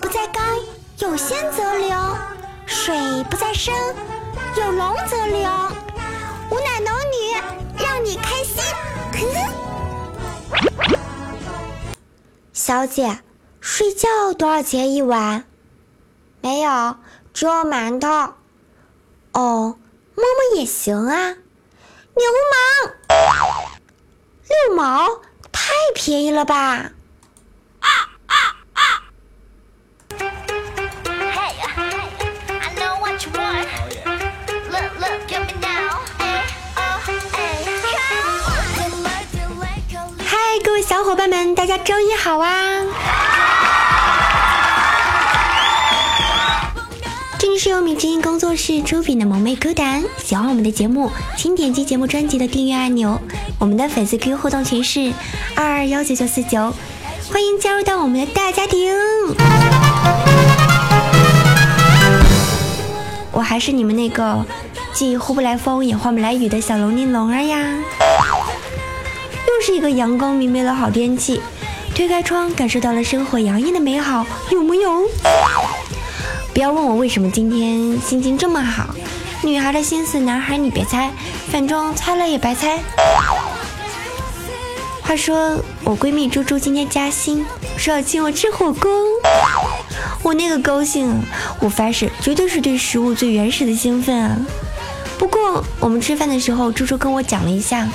不在高，有仙则流；水不在深，有龙则流。吾乃龙女，让你开心。小姐，睡觉多少钱一晚？没有，只有馒头。哦，摸摸也行啊。流氓，六毛，太便宜了吧！伙伴们，大家周一好啊！这里是由米之音工作室出品的萌妹歌单，喜欢我们的节目，请点击节目专辑的订阅按钮。我们的粉丝 Q 互动群是二二幺九九四九，欢迎加入到我们的大家庭。我还是你们那个既呼不来风也唤不来雨的小龙鳞龙儿呀。又是一个阳光明媚的好天气，推开窗，感受到了生活洋溢的美好，有木有？不要问我为什么今天心情这么好，女孩的心思，男孩你别猜，反正猜了也白猜。话说我闺蜜猪猪今天加薪，说要请我吃火锅，我那个高兴，我发誓绝对是对食物最原始的兴奋啊！不过我们吃饭的时候，猪猪跟我讲了一下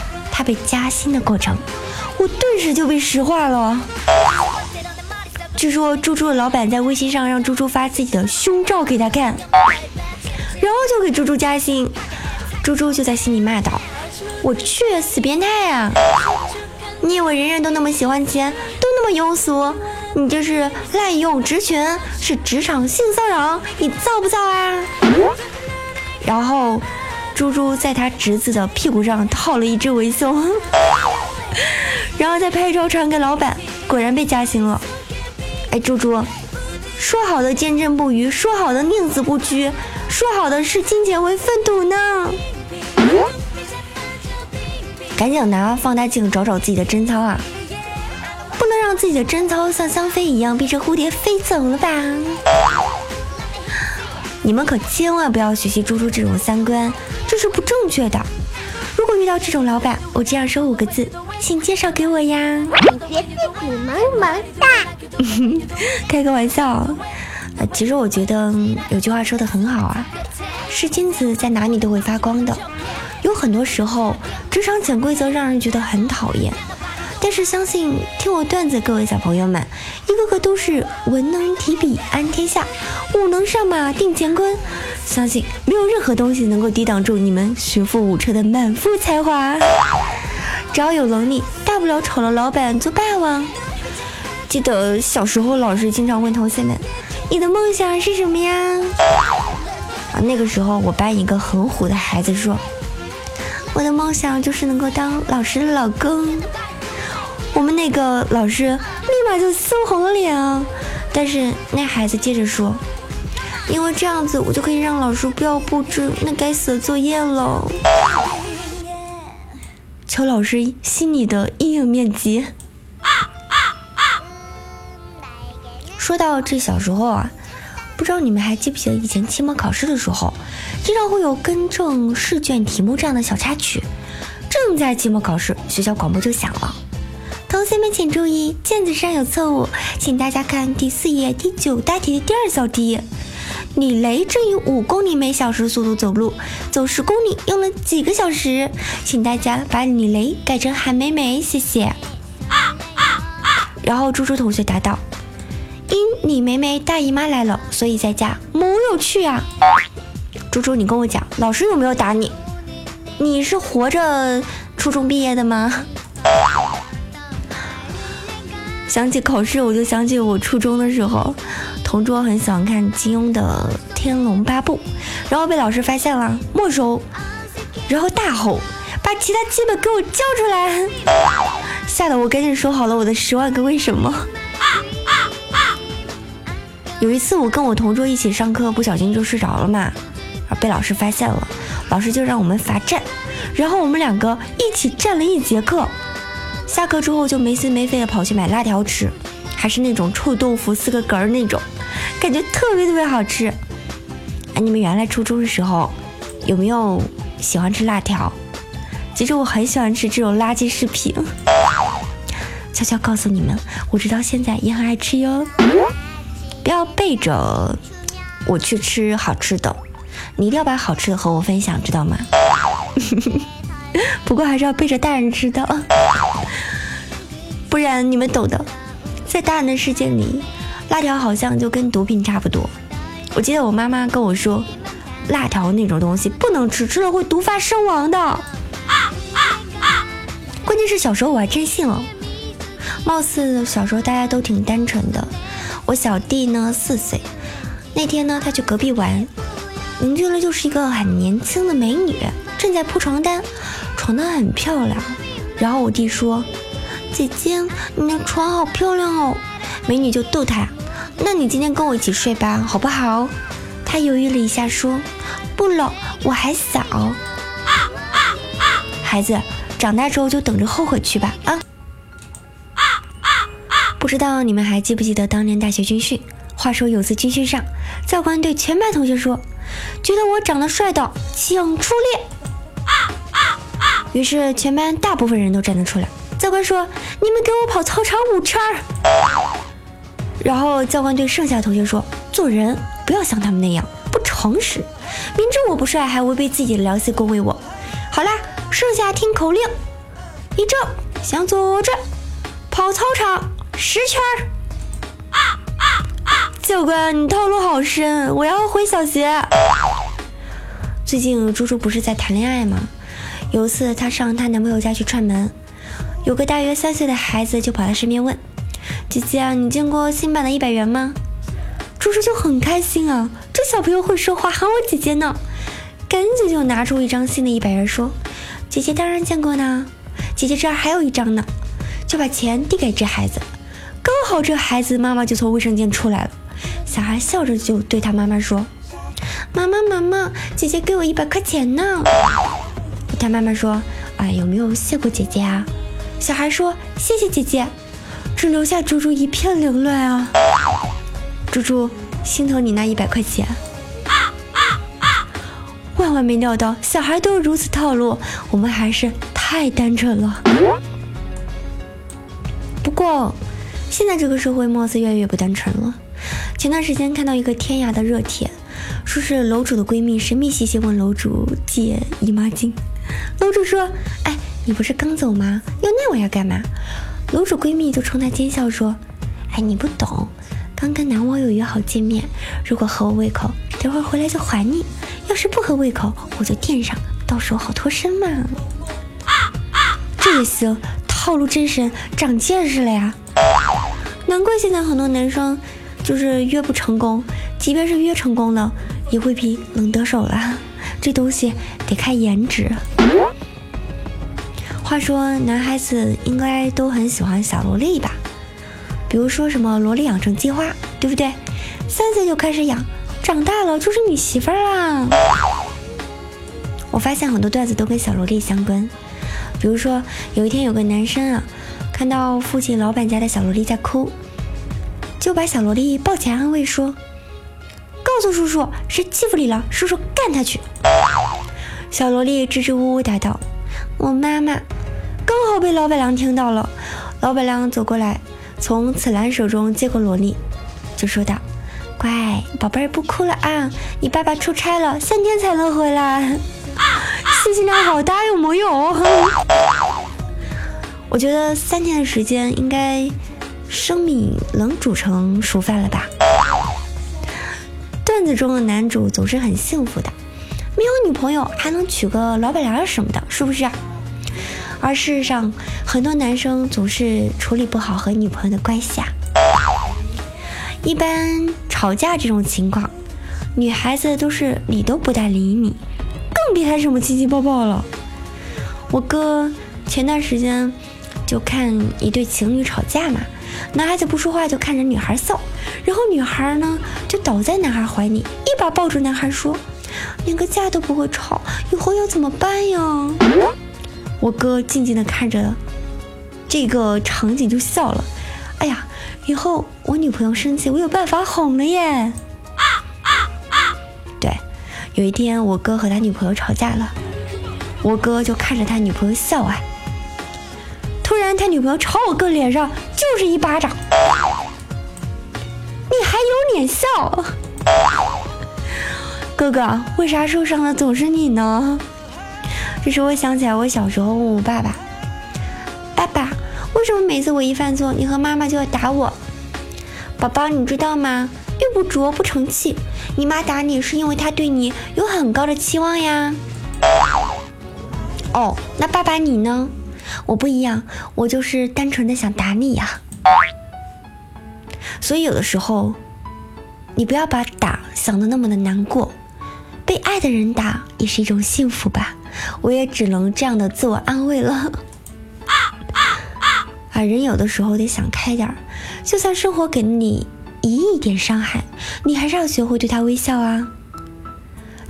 被加薪的过程，我顿时就被石化了。据说猪猪的老板在微信上让猪猪发自己的胸照给他看，然后就给猪猪加薪。猪猪就在心里骂道：“我去，死变态啊！你以为人人都那么喜欢钱，都那么庸俗？你这是滥用职权，是职场性骚扰，你造不造啊？”然后猪猪在他侄子的屁股上套了一只围胸，然后再拍照传给老板，果然被加薪了。哎，猪猪，说好的坚贞不渝，说好的宁死不屈，说好的视金钱为粪土呢？赶紧拿放大镜找找自己的贞操啊！不能让自己的贞操像香妃一样变成蝴蝶飞走了吧？你们可千万不要学习猪猪这种三观，是不正确的。如果遇到这种老板，我这样说五个字，请介绍给我呀！感觉自己萌萌哒？开个玩笑。呃，其实我觉得有句话说的很好啊，是金子在哪里都会发光的。有很多时候，职场潜规则让人觉得很讨厌，但是相信听我段子，各位小朋友们，一个个都是文能提笔安天下，武能上马定乾坤。相信没有任何东西能够抵挡住你们学富五车的满腹才华。只要有能力，大不了炒了老板做霸王。记得小时候，老师经常问同学们：“你的梦想是什么呀？”啊，那个时候我班一个很虎的孩子说。我的梦想就是能够当老师的老公。我们那个老师立马就羞红了脸啊！但是那孩子接着说：“因为这样子，我就可以让老师不要布置那该死的作业了。”求老师心里的阴影面积。说到这小时候啊。不知道你们还记不记得以前期末考试的时候，经常会有更正试卷题目这样的小插曲。正在期末考试，学校广播就响了：“同学们请注意，卷子上有错误，请大家看第四页第九大题的第二小题。李雷正以五公里每小时速度走路，走十公里用了几个小时？请大家把李雷改成韩美美，谢谢。”然后猪猪同学答道。因李梅梅大姨妈来了，所以在家没有去啊。猪猪，你跟我讲，老师有没有打你？你是活着初中毕业的吗？想起考试，我就想起我初中的时候，同桌很喜欢看金庸的《天龙八部》，然后被老师发现了，没收，然后大吼，把其他基本给我交出来，吓得我赶紧说好了我的十万个为什么。有一次，我跟我同桌一起上课，不小心就睡着了嘛，被老师发现了，老师就让我们罚站，然后我们两个一起站了一节课，下课之后就没心没肺的跑去买辣条吃，还是那种臭豆腐四个格儿那种，感觉特别特别好吃。哎，你们原来初中的时候有没有喜欢吃辣条？其实我很喜欢吃这种垃圾食品。悄悄告诉你们，我直到现在也很爱吃哟。不要背着我去吃好吃的，你一定要把好吃的和我分享，知道吗？不过还是要背着大人吃的，不然你们懂的。在大人的世界里，辣条好像就跟毒品差不多。我记得我妈妈跟我说，辣条那种东西不能吃，吃了会毒发身亡的。关键是小时候我还真信了。貌似小时候大家都挺单纯的。我小弟呢四岁，那天呢他去隔壁玩，邻居呢就是一个很年轻的美女，正在铺床单，床单很漂亮。然后我弟说：“姐姐，你的床好漂亮哦。”美女就逗他：“那你今天跟我一起睡吧，好不好？”他犹豫了一下说：“不了，我还小。”孩子长大之后就等着后悔去吧啊！不知道你们还记不记得当年大学军训？话说有次军训上，教官对全班同学说：“觉得我长得帅的，请出列。”于是全班大部分人都站了出来。教官说：“你们给我跑操场五圈。”然后教官对剩下同学说：“做人不要像他们那样不诚实，明知我不帅还违背自己的良心恭维我。好啦，剩下听口令：一正向左转，跑操场。”十圈儿，教官，你套路好深，我要回小学。最近猪猪不是在谈恋爱吗？有一次她上她男朋友家去串门，有个大约三岁的孩子就跑到身边问：“姐姐，你见过新版的一百元吗？”猪猪就很开心啊，这小朋友会说话，喊我姐姐呢，赶紧就拿出一张新的一百元说：“姐姐当然见过呢，姐姐这儿还有一张呢。”就把钱递给这孩子。刚好这孩子妈妈就从卫生间出来了，小孩笑着就对他妈妈说：“妈妈妈妈，姐姐给我一百块钱呢。”他妈妈说：“哎，有没有谢过姐姐啊？”小孩说：“谢谢姐姐。”只留下猪猪一片凌乱啊！猪猪心疼你那一百块钱，万万没料到小孩都是如此套路，我们还是太单纯了。不过。现在这个社会貌似越来越不单纯了。前段时间看到一个天涯的热帖，说是楼主的闺蜜神秘兮兮问楼主借姨妈巾，楼主说：“哎，你不是刚走吗？要那玩意儿干嘛？”楼主闺蜜就冲他奸笑说：“哎，你不懂，刚跟男网友约好见面，如果合我胃口，等会儿回来就还你；要是不合胃口，我就垫上，到时候好脱身嘛。”这也行，套路真深，长见识了呀。难怪现在很多男生就是约不成功，即便是约成功了，也未必能得手了。这东西得看颜值。话说，男孩子应该都很喜欢小萝莉吧？比如说什么萝莉养成计划，对不对？三岁就开始养，长大了就是你媳妇儿啦。我发现很多段子都跟小萝莉相关。比如说，有一天有个男生啊，看到附近老板家的小萝莉在哭。就把小萝莉抱起来安慰说：“告诉叔叔，谁欺负你了，叔叔干他去。”小萝莉支支吾吾答道：“我妈妈。”刚好被老板娘听到了，老板娘走过来，从此兰手中接过萝莉，就说道：“乖宝贝儿，不哭了啊！你爸爸出差了，三天才能回来，信息量好大，有木有？我觉得三天的时间应该。生米能煮成熟饭了吧？段子中的男主总是很幸福的，没有女朋友还能娶个老板娘什么的，是不是？而事实上，很多男生总是处理不好和女朋友的关系啊。一般吵架这种情况，女孩子都是理都不带理你，更别谈什么亲亲抱抱了。我哥前段时间就看一对情侣吵架嘛。男孩子不说话，就看着女孩笑，然后女孩呢就倒在男孩怀里，一把抱住男孩说：“连个架都不会吵，以后要怎么办呀？”我哥静静的看着这个场景就笑了。哎呀，以后我女朋友生气，我有办法哄了耶。对，有一天我哥和他女朋友吵架了，我哥就看着他女朋友笑啊。他女朋友朝我哥脸上就是一巴掌，你还有脸笑？哥哥，为啥受伤的总是你呢？这时我想起来我小时候问我爸爸：“爸爸，为什么每次我一犯错，你和妈妈就要打我？”宝宝，你知道吗？玉不琢不成器，你妈打你是因为她对你有很高的期望呀。哦，那爸爸你呢？我不一样，我就是单纯的想打你呀。所以有的时候，你不要把打想的那么的难过。被爱的人打也是一种幸福吧，我也只能这样的自我安慰了。啊，人有的时候得想开点儿，就算生活给你一亿点伤害，你还是要学会对他微笑啊。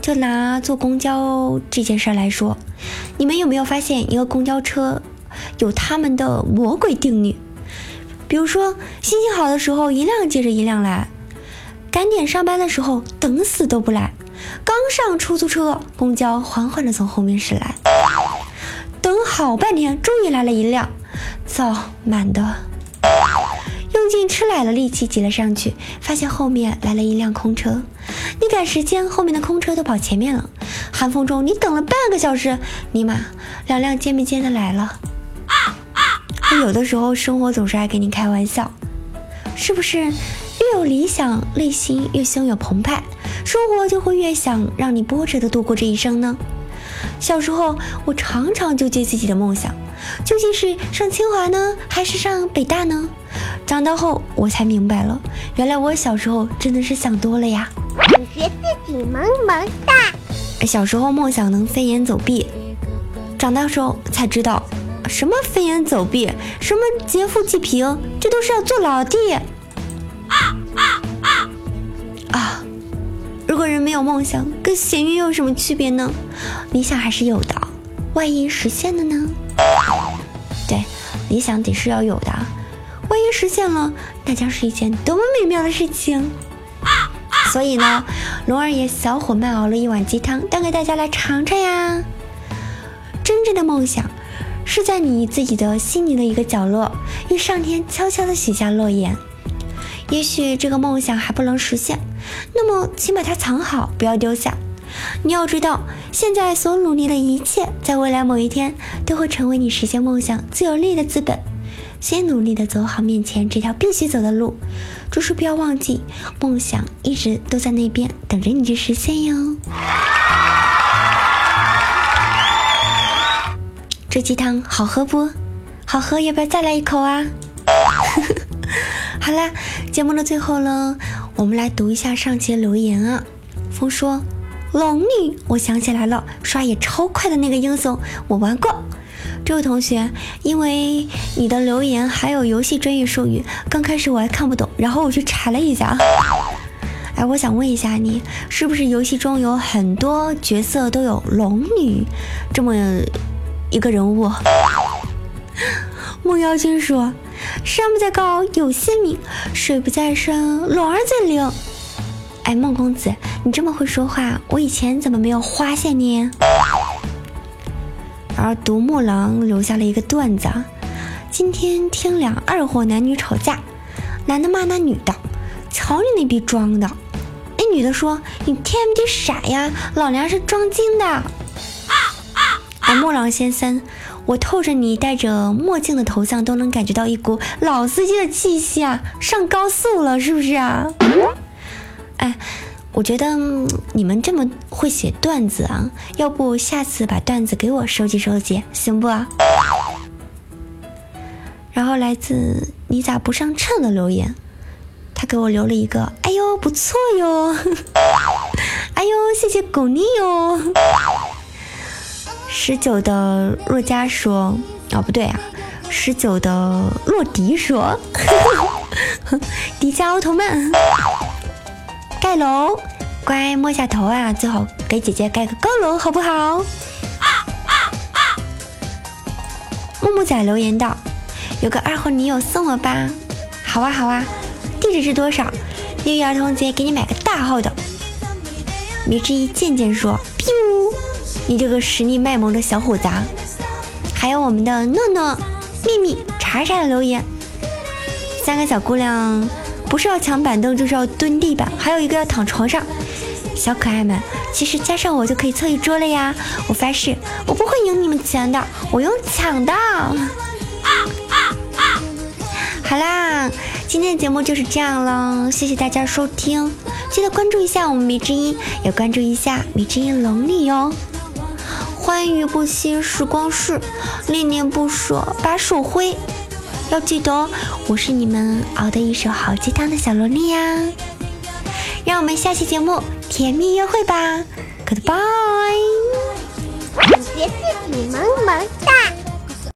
就拿坐公交这件事来说，你们有没有发现一个公交车有他们的魔鬼定律？比如说心情好的时候，一辆接着一辆来；赶点上班的时候，等死都不来。刚上出租车，公交缓缓地从后面驶来，等好半天，终于来了一辆，早，满的，用尽吃奶的力气挤了上去，发现后面来了一辆空车，你赶时间，后面的空车都跑前面了，寒风中你等了半个小时，尼玛，两辆肩并肩的来了，有的时候生活总是爱跟你开玩笑，是不是？越有理想，内心越汹涌澎湃。生活就会越想让你波折的度过这一生呢。小时候，我常常纠结自己的梦想，究竟是上清华呢，还是上北大呢？长大后，我才明白了，原来我小时候真的是想多了呀。感觉自己萌萌哒。小时候梦想能飞檐走壁，长大时候才知道，什么飞檐走壁，什么劫富济贫，这都是要做老弟。如果人没有梦想，跟咸鱼有什么区别呢？理想还是有的，万一实现了呢？对，理想得是要有的，万一实现了，那将是一件多么美妙的事情。所以呢，龙二爷小火慢熬了一碗鸡汤，端给大家来尝尝呀。真正的梦想，是在你自己的心灵的一个角落，与上天悄悄的许下诺言。也许这个梦想还不能实现，那么请把它藏好，不要丢下。你要知道，现在所努力的一切，在未来某一天都会成为你实现梦想最有力的资本。先努力的走好面前这条必须走的路，就是不要忘记，梦想一直都在那边等着你去实现哟。这鸡汤好喝不？好喝，要不要再来一口啊？好啦，节目的最后呢，我们来读一下上期的留言啊。风说：“龙女，我想起来了，刷野超快的那个英雄，我玩过。”这位同学，因为你的留言还有游戏专业术语，刚开始我还看不懂，然后我去查了一下。哎，我想问一下你，是不是游戏中有很多角色都有龙女这么一个人物？梦妖精说。山不在高，有仙名；水不在深，龙儿在灵。哎，孟公子，你这么会说话，我以前怎么没有发现呢？而独木狼留下了一个段子：今天天两二货男女吵架，男的骂那女的：“瞧你那逼装的！”那女的说：“你 TMD 傻呀，老娘是装精的。”哎，木狼先生。我透着你戴着墨镜的头像，都能感觉到一股老司机的气息啊！上高速了是不是啊？哎，我觉得你们这么会写段子啊，要不下次把段子给我收集收集，行不？然后来自你咋不上秤的留言，他给我留了一个，哎呦不错哟，哎呦谢谢狗妮哟。十九的若佳说：“哦，不对啊，十九的洛迪说，迪迦奥特曼盖楼，乖摸下头啊，最好给姐姐盖个高楼，好不好？”木木仔留言道：“有个二号女友送我吧。”好啊好啊，地址是多少？六一儿童节给你买个大号的。迷之一渐渐说：“噗，你这个实力卖萌的小虎子。”还有我们的诺诺、秘密、查查的留言。三个小姑娘不是要抢板凳，就是要蹲地板，还有一个要躺床上。小可爱们，其实加上我就可以凑一桌了呀！我发誓，我不会赢你们钱的，我用抢的。好啦，今天的节目就是这样了，谢谢大家收听，记得关注一下我们迷之音，也关注一下迷之音龙里哟。欢愉不息时光逝，恋恋不舍把手挥。要记得，我是你们熬的一手好鸡汤的小萝莉呀。让我们下期节目甜蜜约会吧，Goodbye。感觉自己萌萌哒。